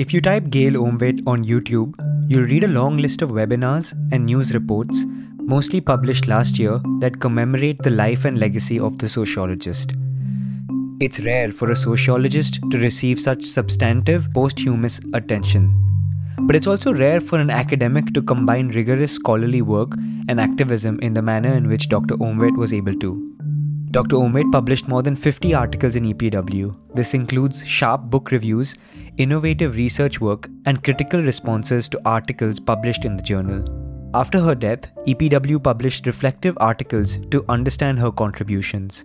If you type Gail Omvedt on YouTube, you'll read a long list of webinars and news reports, mostly published last year, that commemorate the life and legacy of the sociologist. It's rare for a sociologist to receive such substantive posthumous attention. But it's also rare for an academic to combine rigorous scholarly work and activism in the manner in which Dr. Omvedt was able to. Dr. Omvedt published more than 50 articles in EPW. This includes sharp book reviews, innovative research work, and critical responses to articles published in the journal. After her death, EPW published reflective articles to understand her contributions.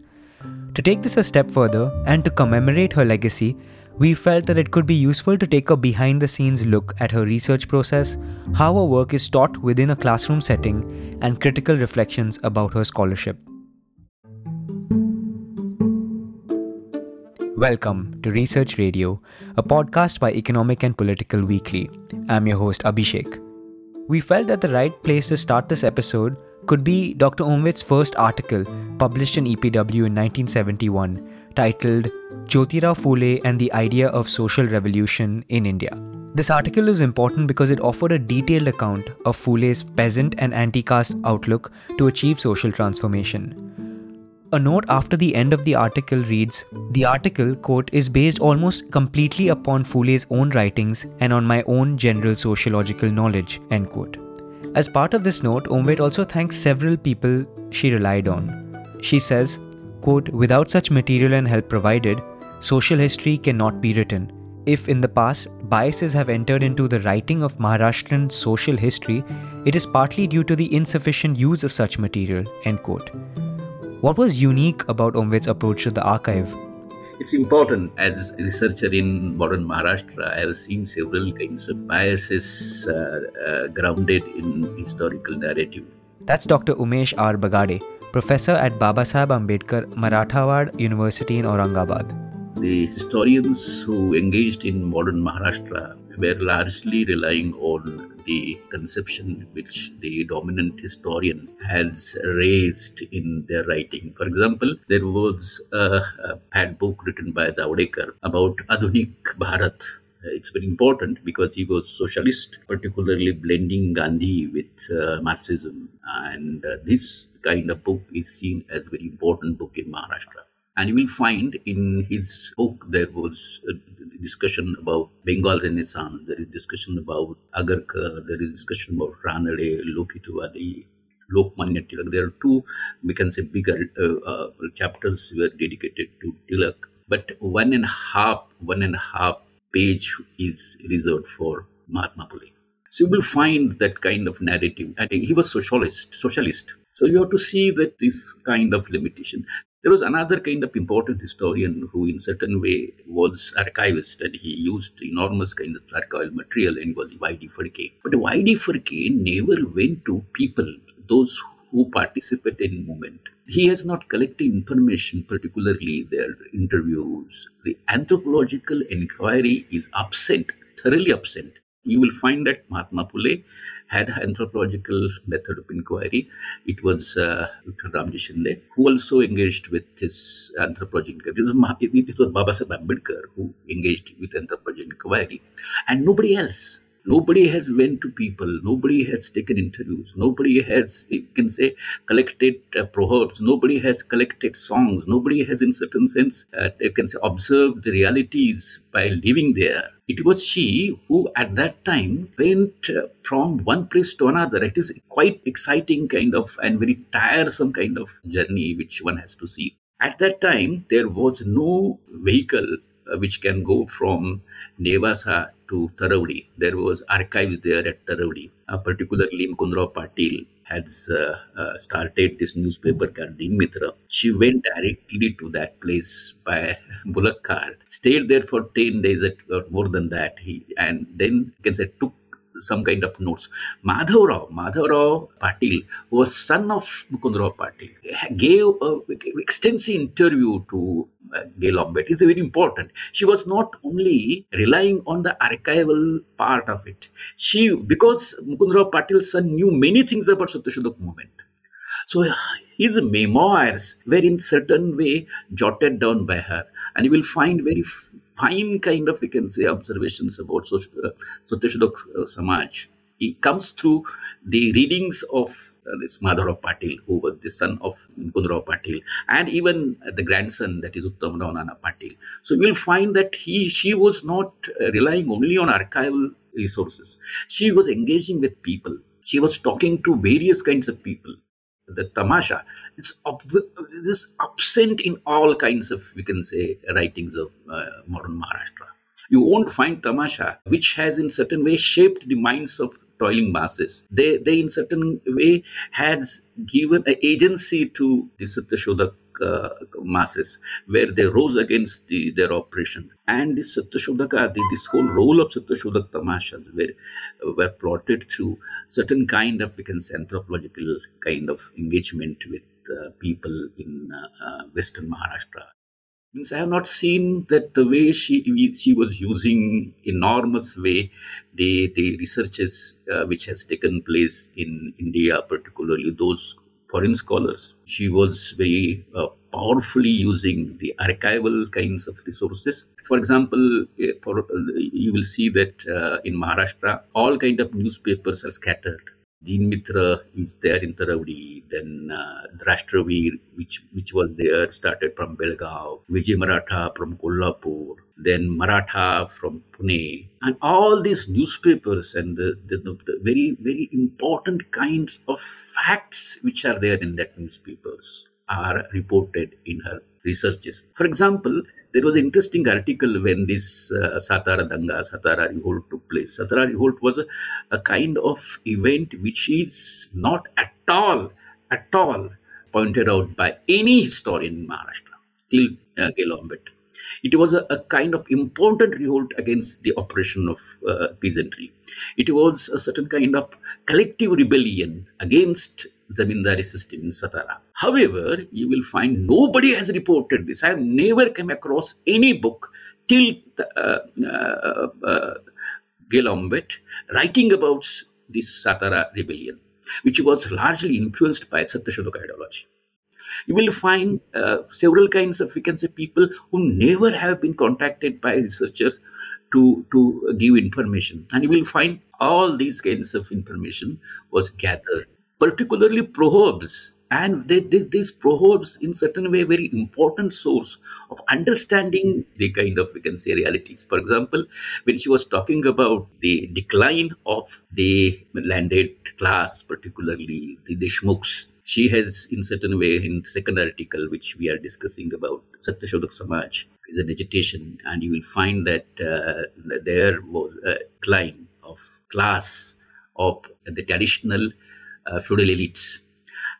To take this a step further and to commemorate her legacy, we felt that it could be useful to take a behind the scenes look at her research process, how her work is taught within a classroom setting, and critical reflections about her scholarship. Welcome to Research Radio, a podcast by Economic and Political Weekly. I'm your host, Abhishek. We felt that the right place to start this episode could be Dr. Omvedt's first article, published in EPW in 1971, titled Jyotirao Phule and the Idea of Social Revolution in India. This article is important because it offered a detailed account of Phule's peasant and anti caste outlook to achieve social transformation. A note after the end of the article reads The article, quote, is based almost completely upon Phule's own writings and on my own general sociological knowledge, end quote. As part of this note, Omvedt also thanks several people she relied on. She says, quote, Without such material and help provided, social history cannot be written. If in the past biases have entered into the writing of Maharashtrian social history, it is partly due to the insufficient use of such material, end quote. What was unique about Omvedt's approach to the archive? It's important as a researcher in modern Maharashtra. I have seen several kinds of biases uh, uh, grounded in historical narrative. That's Dr. Umesh R. Bagade, professor at Babasaheb Ambedkar Marathwada University in Aurangabad. The historians who engaged in modern Maharashtra were largely relying on the conception which the dominant historian has raised in their writing. For example, there was a, a book written by Javadekar about Adhunik Bharat, it's very important because he was socialist, particularly blending Gandhi with uh, Marxism. And uh, this kind of book is seen as a very important book in Maharashtra. And you will find in his book there was a discussion about Bengal Renaissance, there is discussion about Agarkar, there is discussion about Ranade, Lokhitwadi, Lokmanya Tilak. There are two, we can say, bigger uh, uh, chapters were dedicated to Tilak. But one and a half, one and a half page is reserved for Mahatma. So you will find that kind of narrative. And he was socialist, socialist. So you have to see that this kind of limitation. There was another kind of important historian who, in certain way, was archivist, and he used enormous kind of archival material, and was Y.D. Phadke. But Y.D. Phadke never went to people, those who participated in movement. He has not collected information, particularly their interviews. The anthropological inquiry is absent, thoroughly absent. You will find that Mahatma Phule had anthropological method of inquiry. It was uh. Ramji Shinde who also engaged with this anthropological inquiry. It was, it was Babasaheb Ambedkar who engaged with anthropological inquiry and nobody else. Nobody has went to people. Nobody has taken interviews. Nobody has, you can say, collected uh, proverbs. Nobody has collected songs. Nobody has, in certain sense, uh, you can say, observed the realities by living there. It was she who, at that time, went uh, from one place to another. It is quite exciting kind of and very tiresome kind of journey which one has to see. At that time, there was no vehicle which can go from Nevasa to Taravdi. There was archives there at Taravdi. Uh, particularly Mukundrao Patil has uh, uh, started this newspaper called Mitra. She went directly to that place by bullock cart, stayed there for 10 days or more than that, he, and then you can say took some kind of notes. Madhav Rao, Madhav Rao Patil, was son of Mukundrao Patil, gave an extensive interview to uh, Gail Omvedt. It's very important. She was not only relying on the archival part of it. She, because Mukundrao Patil's son knew many things about Satyashodhak movement. So his memoirs were in certain way jotted down by her. And you will find very fine kind of, we can say, observations about uh, Satyashodhak uh, Samaj. It comes through the readings of uh, this Madhavrao Patil, who was the son of Mukundrao Patil, and even the grandson, that is Uttamrao Nana Patil. So you will find that he, she was not uh, relying only on archival resources. She was engaging with people. She was talking to various kinds of people. The tamasha, it's, it's absent in all kinds of, we can say, writings of uh, modern Maharashtra. You won't find tamasha, which has in certain way shaped the minds of toiling masses. They, they in certain way has given agency to the Satyashodhak uh, masses where they rose against the, their oppression. And this Satyashodaka, the, this whole role of Satyashodhak tamashas were, were plotted through certain kind of, we can say, anthropological kind of engagement with uh, people in uh, uh Western Maharashtra means I have not seen that the way she she was using enormous way the the researches uh, which has taken place in India, particularly those foreign scholars. She was very uh, powerfully using the archival kinds of resources. For example, uh, for, uh, you will see that uh, in Maharashtra, all kind of newspapers are scattered Deen Mitra is there in Taravdi. Then uh, which which was there, started from Belgaum. Vijay Maratha from Kolhapur. Then Maratha from Pune. And all these newspapers and the, the, the very, very important kinds of facts which are there in that newspapers are reported in her researches. For example, there was an interesting article when this uh, Satara Danga, Satara revolt took place. Satara revolt was a, a kind of event which is not at all, at all pointed out by any historian in Maharashtra till uh, It was a, a, kind of important revolt against the oppression of uh, peasantry. It was a certain kind of collective rebellion against zamindari system in Satara. However, you will find nobody has reported this. I have never come across any book till the, uh, uh, uh, writing about this Satara rebellion, which was largely influenced by Satyashodhak ideology. You will find uh, several kinds of, we can say, people who never have been contacted by researchers to, to give information. And you will find all these kinds of information was gathered particularly proverbs. And they, they, these proverbs in certain way very important source of understanding the kind of we can say realities. For example when she was talking about the decline of the landed class particularly the deshmukhs she has in certain way in second article which we are discussing about satyashodhak samaj is a vegetation. And you will find that uh, there was a decline of class of the traditional uh, feudal elites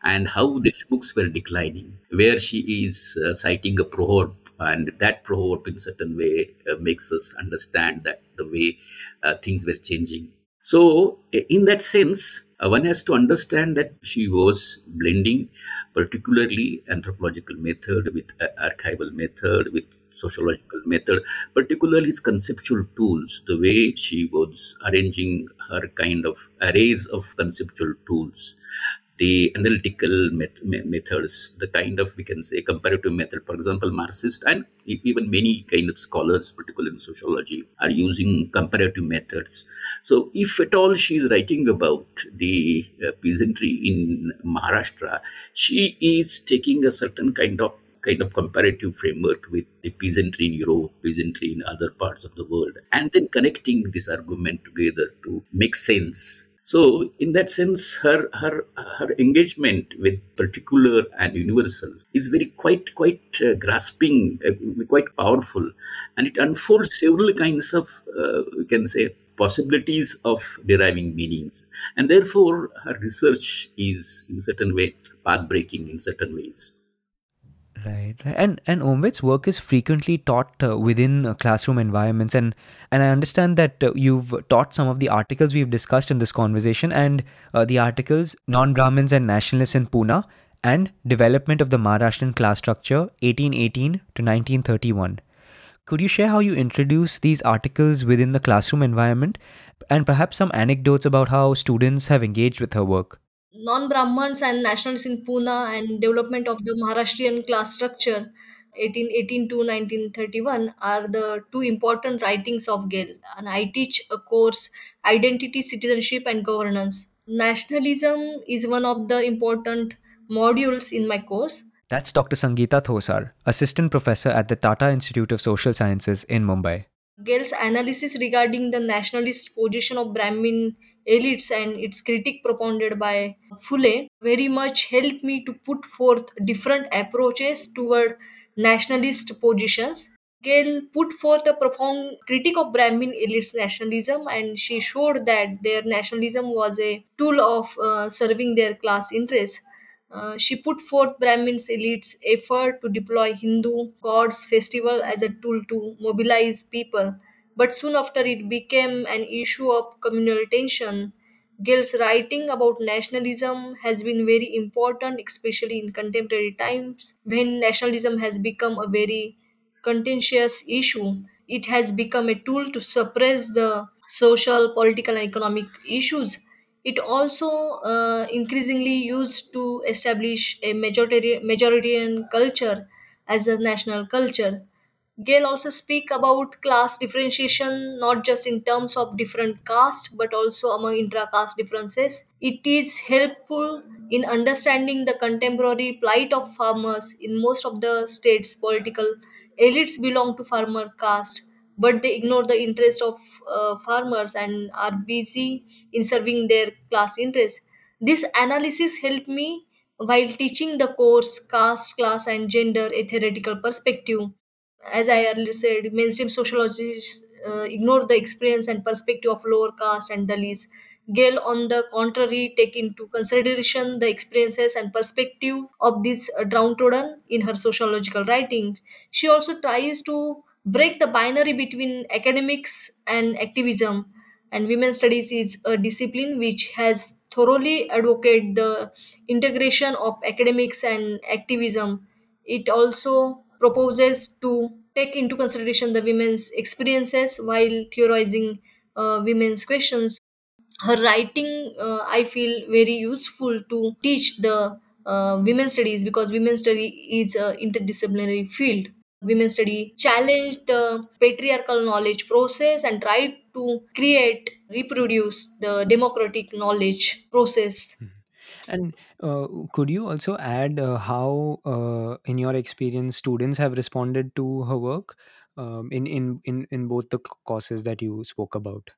and how the books were declining, where she is uh, citing a proverb, and that proverb in certain way uh, makes us understand that the way uh, things were changing. So, in that sense, one has to understand that she was blending particularly anthropological method with uh, archival method with sociological method particularly its conceptual tools the way she was arranging her kind of arrays of conceptual tools the analytical met- methods, the kind of, we can say, comparative method. For example, Marxist and even many kind of scholars, particularly in sociology, are using comparative methods. So, if at all she is writing about the uh, peasantry in Maharashtra, she is taking a certain kind of kind of comparative framework with the peasantry in Europe, peasantry in other parts of the world, and then connecting this argument together to make sense so, in that sense, her her her engagement with particular and universal is very quite quite uh, grasping, uh, quite powerful, and it unfolds several kinds of uh, we can say possibilities of deriving meanings, and therefore her research is in certain way path breaking in certain ways. Right. And and Omvedt's work is frequently taught uh, within uh, classroom environments, and and I understand that uh, you've taught some of the articles we've discussed in this conversation, and uh, the articles "Non-Brahmins and Nationalists in Pune" and "Development of the Maharashtrian Class Structure 1818 to 1931." Could you share how you introduce these articles within the classroom environment, and perhaps some anecdotes about how students have engaged with her work? non-Brahmins and nationalists in Pune and development of the Maharashtrian class structure 1818 to 1931 are the two important writings of Gail, and I teach a course Identity, Citizenship, and Governance. Nationalism is one of the important modules in my course. That's Dr. Sangeeta Thosar, Assistant Professor at the Tata Institute of Social Sciences in Mumbai. Gail's analysis regarding the nationalist position of Brahmin elites and its critique propounded by Phule very much helped me to put forth different approaches toward nationalist positions. Gail put forth a profound critique of Brahmin elites nationalism and she showed that their nationalism was a tool of uh, serving their class interests. Uh, she put forth Brahmins elites' effort to deploy Hindu gods festival as a tool to mobilize people, but soon after it became an issue of communal tension. Gail's writing about nationalism has been very important, especially in contemporary times when nationalism has become a very contentious issue. It has become a tool to suppress the social, political, and economic issues. It also uh, increasingly used to establish a majority, majoritarian culture as a national culture. Gail also speak about class differentiation not just in terms of different caste but also among intra-caste differences. It is helpful in understanding the contemporary plight of farmers in most of the states political elites belong to farmer caste but they ignore the interest of uh, farmers and are busy in serving their class interests. This analysis helped me while teaching the course caste, class, and gender a theoretical perspective as I earlier said, mainstream sociologists uh, ignore the experience and perspective of lower caste and Dalits. Gail, on the contrary, take into consideration the experiences and perspective of these uh, downtrodden in her sociological writing. She also tries to break the binary between academics and activism. And women's studies is a discipline which has thoroughly advocated the integration of academics and activism it also proposes to take into consideration the women's experiences while theorizing uh, women's questions. Her writing, uh, I feel, very useful to teach the uh, women's studies because women's study is an interdisciplinary field. Women's study challenge the patriarchal knowledge process and try to create, reproduce the democratic knowledge process And uh, could you also add uh, how, uh, in your experience, students have responded to her work um, in, in, in, in both the courses that you spoke about?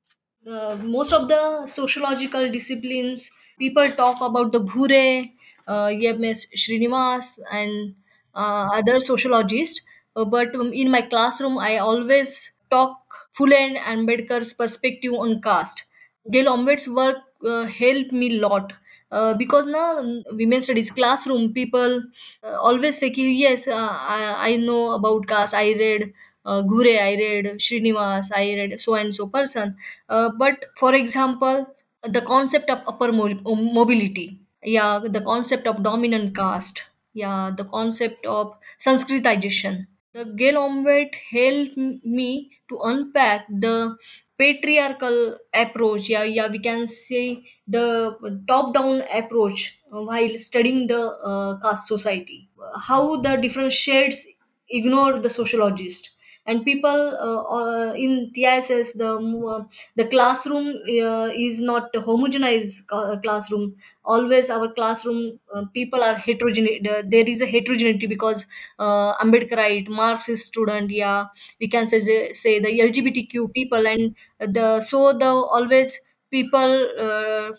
uh, most of the sociological disciplines people talk about the Ghurye, uh, EMS Srinivas, and uh, other sociologists. Uh, but um, in my classroom, I always talk Phule and Ambedkar's perspective on caste. Gail Omvedt's work uh, helped me a lot. Uh, because now women studies classroom people uh, always say ki, yes uh, I, I know about caste i read uh, Ghurye, I read Srinivas, I read so and so person. Uh, but for example, the concept of upper mo- mobility, yeah, the concept of dominant caste, yeah, the concept of Sanskritization. The Gail Omvedt helped me to unpack the patriarchal approach, yeah, yeah, we can say the top-down approach while studying the uh, caste society. How the different shades ignore the sociologist and people uh, uh, in TISS the uh, the classroom uh, is not a homogenized ca- classroom. Always our classroom uh, people are heterogeneous there is a heterogeneity because uh, Ambedkarite Marxist student yeah. We can say say the LGBTQ people and the so the always people uh,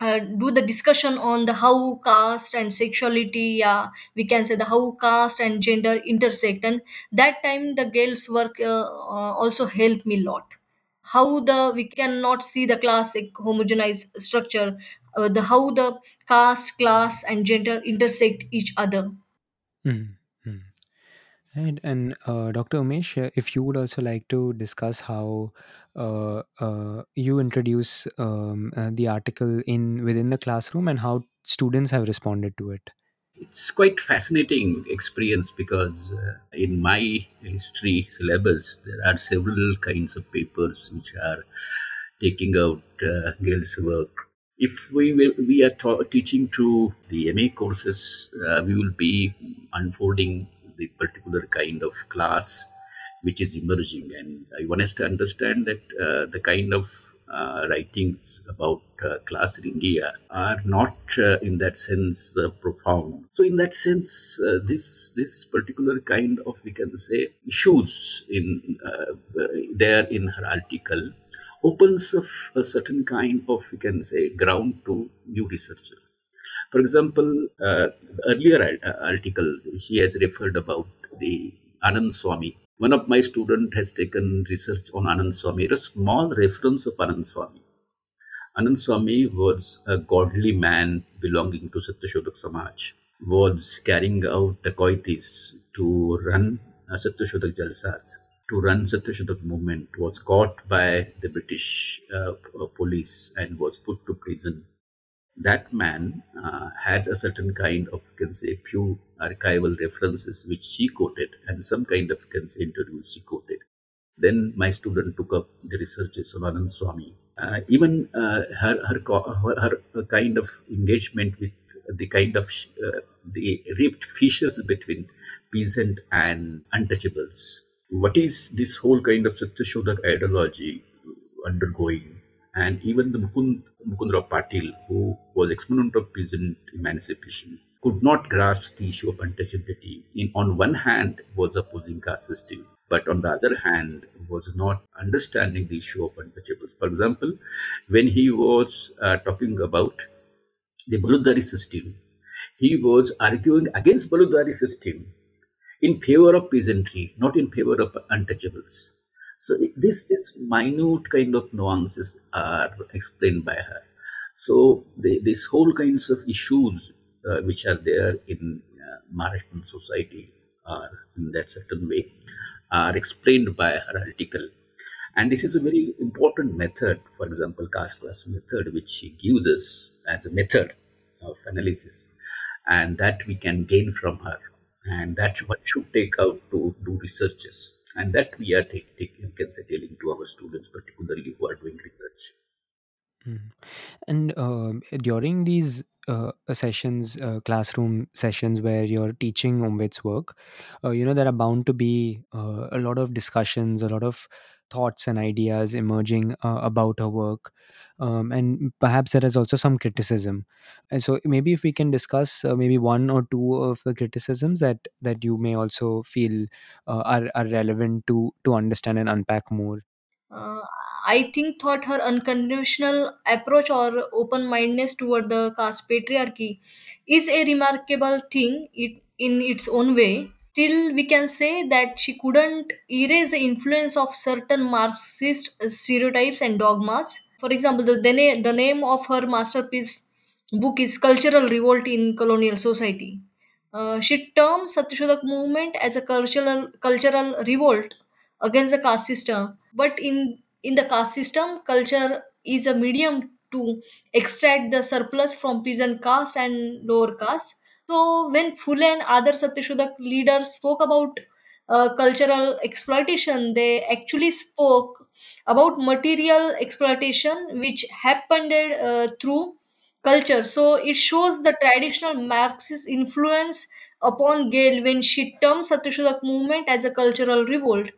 uh, do the discussion on the how caste and sexuality yeah we can say the how caste and gender intersect. And that time the girls work uh, uh, also helped me lot. How the we cannot see the classic homogenized structure uh, the how the caste class and gender intersect each other. Mhm. And uh, Dr. Umesh, uh, if you would also like to discuss how uh, uh, you introduce um, uh, the article in within the classroom and how students have responded to it. It's quite fascinating experience because uh, in my history syllabus there are several kinds of papers which are taking out uh, work. If we will, we are ta- teaching to the MA courses, uh, we will be unfolding the particular kind of class which is emerging. And one has to understand that uh, the kind of uh, writings about uh, class in India are not, uh, in that sense, uh, profound. So, in that sense, uh, this this particular kind of we can say issues in there in her article opens a certain kind of we can say ground to new researchers. For example, uh, earlier uh, article she has referred about the Anand Swami. One of my students has taken research on Anand Swami, a small reference of Anand Swami. Anand Swami was a godly man belonging to Satyashodhak Samaj, was carrying out dacoities to run uh, Satyashodhak Jalsas, to run Satyashodhak movement, was caught by the British uh, police and was put to prison that man uh, had a certain kind of, you can say, few archival references which she quoted and some kind of, you can say, interviews she quoted. Then my student took up the researches on Anand Swami. Uh, even uh, her, her, her, her, kind of engagement with the kind of uh, the ripped fissures between peasant and untouchables. What is this whole kind of Satyashodhak ideology undergoing? And even the Mukund, Mukundrao Patil, who was exponent of peasant emancipation, could not grasp the issue of untouchability. In, on one hand, was opposing caste system, but on the other hand, was not understanding the issue of untouchables. For example, when he was uh, talking about the Baludari system, he was arguing against Baludari system in favor of peasantry, not in favor of untouchables. So this this minute kind of nuances are explained by her. So the, this whole kinds of issues uh, which are there in uh, Maharashtrian society are in that certain way are explained by her article. And this is a very important method, for example, caste class method, which she gives us as a method of analysis, and that we can gain from her. And that what should take out to do researches and that we are taking can say telling to our students particularly who are doing research mm. and uh, during these uh, sessions uh, classroom sessions where you're teaching Omvedt's work uh, you know there are bound to be uh, a lot of discussions a lot of thoughts and ideas emerging uh, about her work um, and perhaps there is also some criticism and so maybe if we can discuss uh, maybe one or two of the criticisms that that you may also feel uh, are, are relevant to to understand and unpack more uh, I think thought her unconventional approach or open mindedness toward the caste patriarchy is a remarkable thing it, in its own way. Still, we can say that she couldn't erase the influence of certain Marxist stereotypes and dogmas. For example, the, the, the name of her masterpiece book is Cultural Revolt in Colonial Society. Uh, she termed Satyashodhak movement as a cultural cultural revolt against the caste system. But in in the caste system, culture is a medium to extract the surplus from peasant caste and lower caste. So when Phule and other Satyashodhak leaders spoke about uh, cultural exploitation, they actually spoke about material exploitation which happened uh, through culture. So it shows the traditional Marxist influence upon Gail when she termed Satyashodhak movement as a cultural revolt.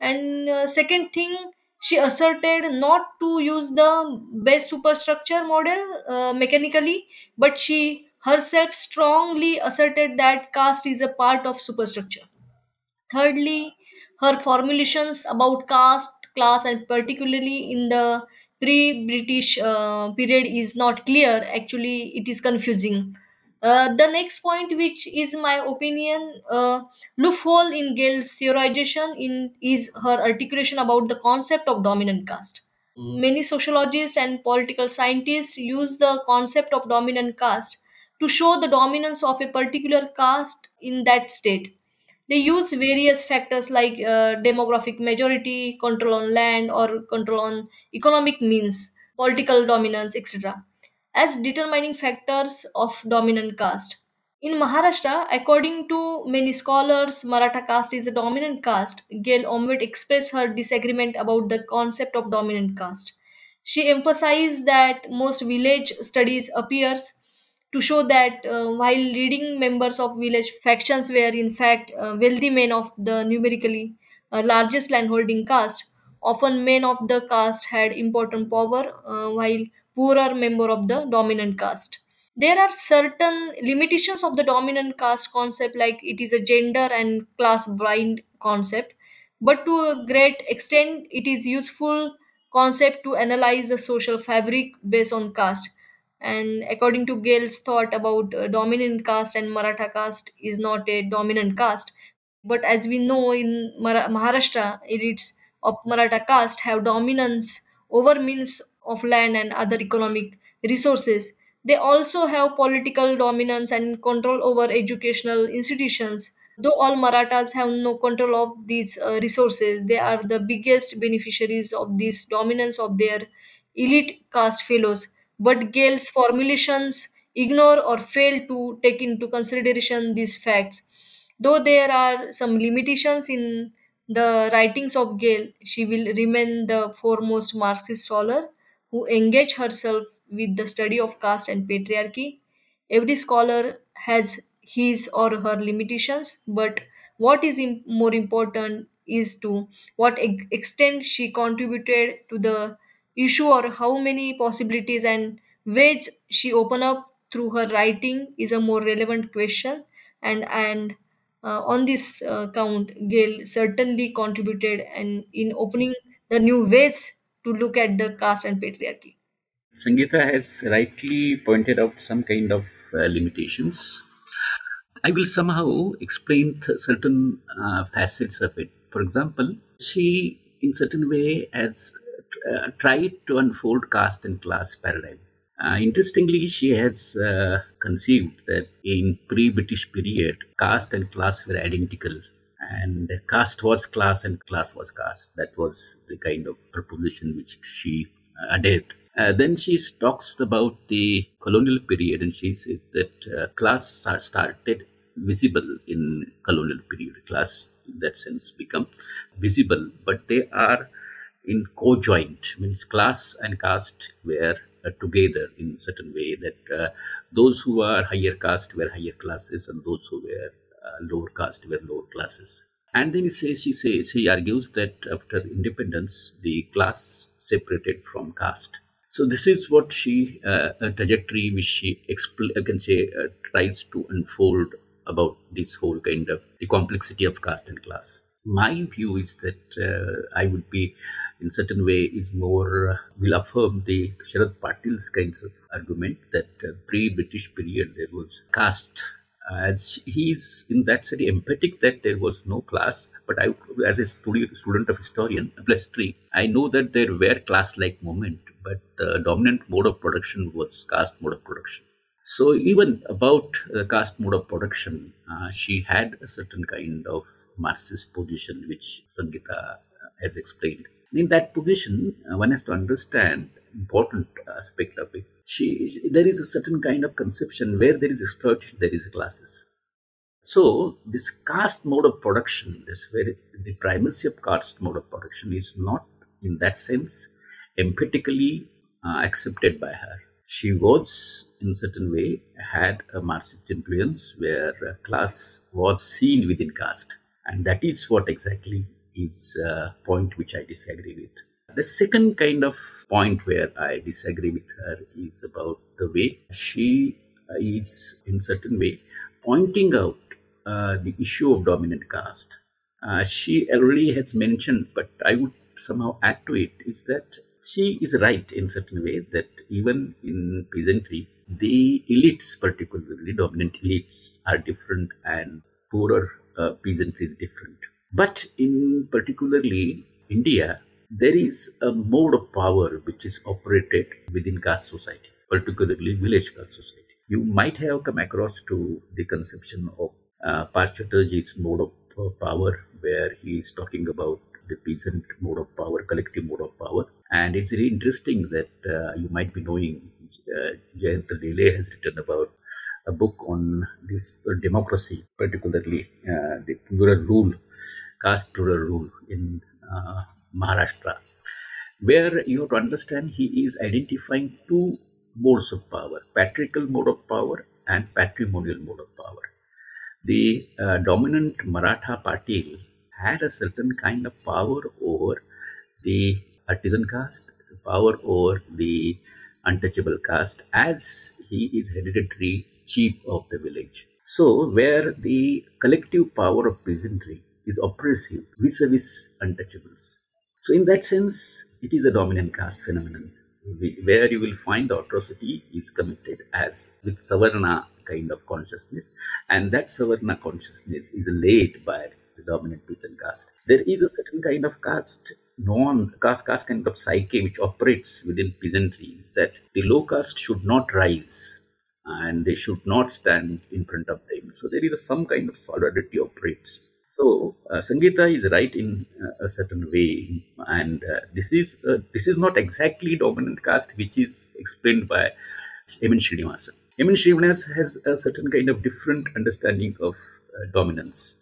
And uh, second thing, she asserted not to use the base superstructure model uh, mechanically, but she herself strongly asserted that caste is a part of superstructure. Thirdly, her formulations about caste, class, and particularly in the pre British uh, period is not clear. Actually, it is confusing. Uh, the next point, which is my opinion, uh, loophole in Gail's theorization in is her articulation about the concept of dominant caste. Many sociologists and political scientists use the concept of dominant caste to show the dominance of a particular caste in that state. They use various factors like uh, demographic majority, control on land, or control on economic means, political dominance, etc., as determining factors of dominant caste. In Maharashtra, according to many scholars, Maratha caste is a dominant caste. Gail Omvedt expressed her disagreement about the concept of dominant caste. She emphasized that most village studies appears to show that uh, while leading members of village factions were in fact uh, wealthy men of the numerically uh, largest landholding caste, often men of the caste had important power uh, while poorer member of the dominant caste. There are certain limitations of the dominant caste concept like it is a gender and class blind concept but to a great extent it is useful concept to analyze the social fabric based on caste and according to Gail's thought about uh, dominant caste and Maratha caste is not a dominant caste but as we know in Mara- Maharashtra elites of Maratha caste have dominance over means of land and other economic resources they also have political dominance and control over educational institutions. Though all Marathas have no control of these uh, resources, they are the biggest beneficiaries of this dominance of their elite caste fellows. But Gail's formulations ignore or fail to take into consideration these facts. Though there are some limitations in the writings of Gail, she will remain the foremost Marxist scholar who engaged herself with the study of caste and patriarchy. Every scholar has his or her limitations, but what is im- more important is to what ex- extent she contributed to the issue or how many possibilities and ways she open up through her writing is a more relevant question and and uh, on this uh, count gail certainly contributed and in opening the new ways to look at the caste and patriarchy Sangeeta has rightly pointed out some kind of uh, limitations. I will somehow explain th- certain uh, facets of it. For example, she, in certain way, has uh, tried to unfold caste and class paradigm. Uh, interestingly, she has uh, conceived that in pre-British period, caste and class were identical, and caste was class and class was caste. That was the kind of proposition which she uh, adhered. Uh, then she talks about the colonial period and she says that uh, class started visible in colonial period. Class, in that sense, become visible, but they are in co-joint. Means class and caste were uh, together in certain way that uh, those who are higher caste were higher classes and those who were uh, lower caste were lower classes. And then he says, she says, he argues that after independence, the class separated from caste so this is what she uh, a trajectory which she expl- I can say uh, tries to unfold about this whole kind of the complexity of caste and class. My view is that uh, I would be in certain way is more uh, will affirm the Sharad Patil's kinds of argument that uh, pre-British period there was caste. As he's in that sense emphatic that there was no class but i as a student, of historian plus three i know that there were class like movement but the dominant mode of production was caste mode of production. So even about the caste mode of production uh, she had a certain kind of marxist position which sangeeta has explained in that position uh, one has to understand important aspect of it. She there is a certain kind of conception where there is exploitation there is classes. So this caste mode of production this very the primacy of caste mode of production is not in that sense emphatically uh, accepted by her. She was in certain way had a marxist influence where class was seen within caste. And that is what exactly is a point which i disagree with the second kind of point where I disagree with her is about the way she is, in certain way, pointing out uh, the issue of dominant caste. Uh, she already has mentioned, but I would somehow add to it, is that she is right in certain way that even in peasantry, the elites, particularly dominant elites, are different and poorer uh, peasantry is different. But in particularly India, there is a mode of power which is operated within caste society, particularly village caste society. You might have come across to the conception of uh, mode of power, where he is talking about the peasant mode of power, collective mode of power. And it's really interesting that uh, you might be knowing uh, Jayant Lele has written about a book on this democracy, particularly uh, the plural rule, caste plural rule in uh, Maharashtra, where you have to understand he is identifying two modes of power patriarchal mode of power and patrimonial mode of power. The uh, dominant Maratha party had a certain kind of power over the artisan caste, power over the untouchable caste, as he is hereditary chief of the village. So, where the collective power of peasantry is oppressive vis a vis untouchables. So, in that sense, it is a dominant caste phenomenon where you will find the atrocity is committed as with Savarna kind of consciousness, and that Savarna consciousness is laid by the dominant peasant caste. There is a certain kind of caste non caste, caste kind of psyche which operates within peasantry is that the low caste should not rise and they should not stand in front of them. So there is a, some kind of solidarity operates. So uh, Sangeeta is right in uh, a certain way, and uh, this is uh, this is not exactly dominant caste, which is explained by M.N. Srinivasan. M.N. Srinivasan has a certain kind of different understanding of uh, dominance.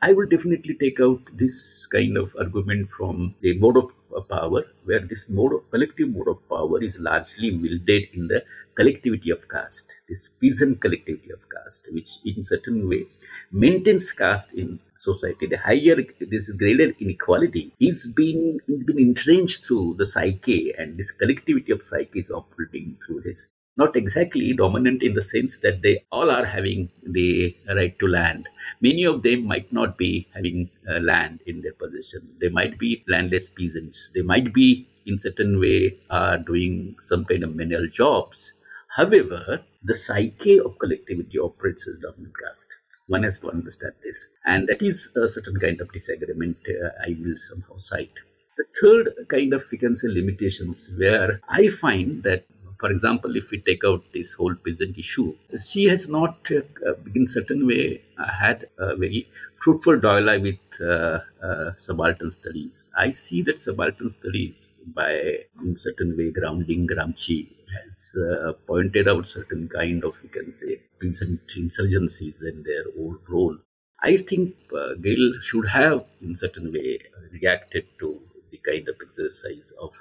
I will definitely take out this kind of argument from the mode of power, where this mode of collective mode of power is largely wielded in the collectivity of caste, this peasant collectivity of caste, which in certain way maintains caste in society. The higher this is graded inequality is being, being entrenched through the psyche, and this collectivity of psyche is operating through this not exactly dominant in the sense that they all are having the right to land. Many of them might not be having uh, land in their possession. They might be landless peasants. They might be, in certain way, uh, doing some kind of menial jobs. However, the psyche of collectivity operates as dominant caste. One has to understand this, and that is a certain kind of disagreement uh, I will somehow cite. The third kind of, we can say, limitations where I find that for example, if we take out this whole peasant issue, she has not, uh, in certain way, uh, had a very fruitful dialogue with uh, uh, subaltern studies. I see that subaltern studies, by in certain way grounding Gramsci, has uh, pointed out certain kind of, we can say, peasant insurgencies and their old role. I think uh, Gail should have, in certain way, reacted to the kind of exercise of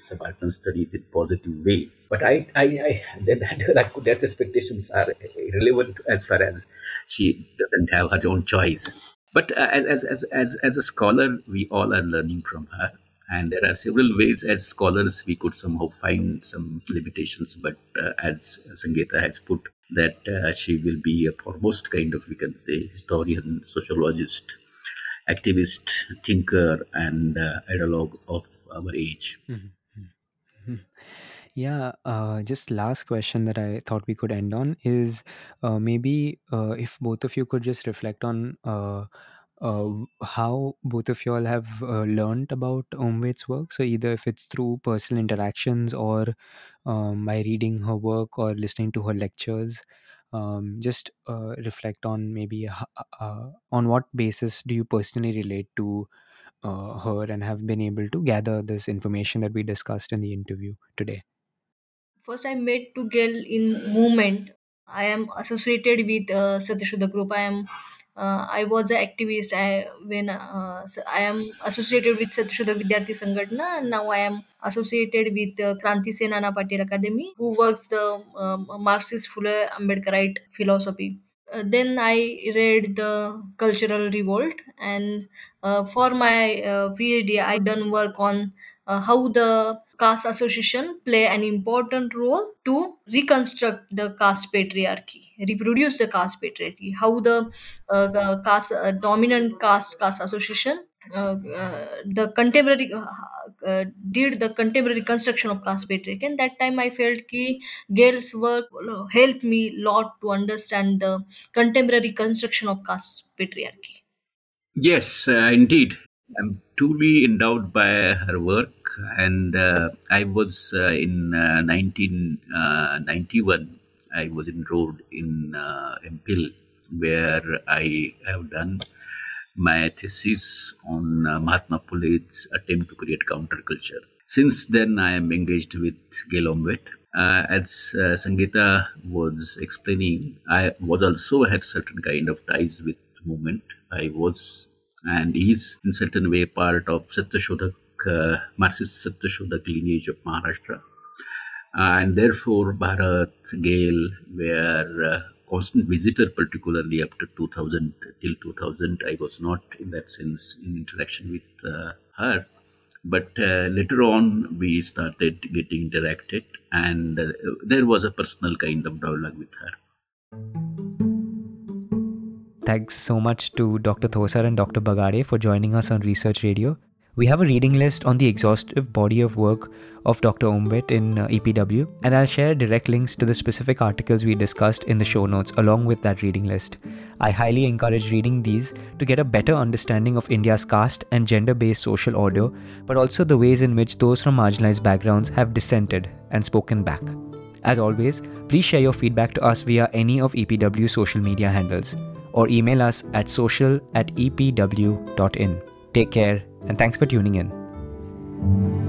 subaltern studies in positive way. But I, I, I that, that, that expectations are irrelevant as far as she doesn't have her own choice. But uh, as, as, as, as a scholar, we all are learning from her. And there are several ways as scholars we could somehow find some limitations. But uh, as Sangeeta has put, that uh, she will be a foremost kind of, we can say, historian, sociologist, activist, thinker, and uh, ideologue of our age. Mm-hmm. Mm-hmm. Yeah, uh, just last question that I thought we could end on is uh, maybe uh, if both of you could just reflect on uh, uh, how both of you all have uh, learned about Omvedt's work. So either if it's through personal interactions or um, by reading her work or listening to her lectures. Um, just reflect on maybe on what basis do you personally relate to uh, her and have been able to gather this information that we discussed in the interview today. First, I met Gail in movement. I am associated with uh, Satyashuddha group. I am uh, I was an activist. I when uh, I am associated with Satyashuddha Vidyarthi Sangatna, and now I am associated with uh, Kranti Sena Nana Patil Academy, who works the um, Marxist Phule Ambedkarite philosophy. Uh, then I read the Cultural Revolt, and uh, for my uh, PhD, I done work on uh, how the caste association play an important role to reconstruct the caste patriarchy, reproduce the caste patriarchy, how the, uh, the caste uh, dominant caste caste association uh, the contemporary uh, uh, did the contemporary construction of caste patriarchy and that time i felt ki Gail's work helped me a lot to understand the contemporary construction of caste patriarchy Yes, uh, indeed. I'm truly endowed by her work, and uh, I was in uh, 1991. I was enrolled in uh, MPhil, where I have done my thesis on uh, Mahatma Phule's attempt to create counterculture. Since then, I am engaged with Gail Omvedt. Uh, as uh, Sangeeta was explaining, I was also had certain kind of ties with movement. I was and is in certain way part of Satyashodhak, uh, Marxist Satyashodhak lineage of Maharashtra. And therefore, Bharat, Gail were uh, constant visitor, particularly to 2000 till 2000. I was not, in that sense, in interaction with uh, her. But uh, later on, we started getting interacted, and uh, there was a personal kind of dialogue with her. Thanks so much to Dr. Thosar and Dr. Bagade for joining us on Research Radio. We have a reading list on the exhaustive body of work of Dr. Omvedt in uh, EPW, and I'll share direct links to the specific articles we discussed in the show notes along with that reading list. I highly encourage reading these to get a better understanding of India's caste and gender based social order, but also the ways in which those from marginalized backgrounds have dissented and spoken back. As always, please share your feedback to us via any of EPW's social media handles or email us at social at epw.in. Take care and thanks for tuning in.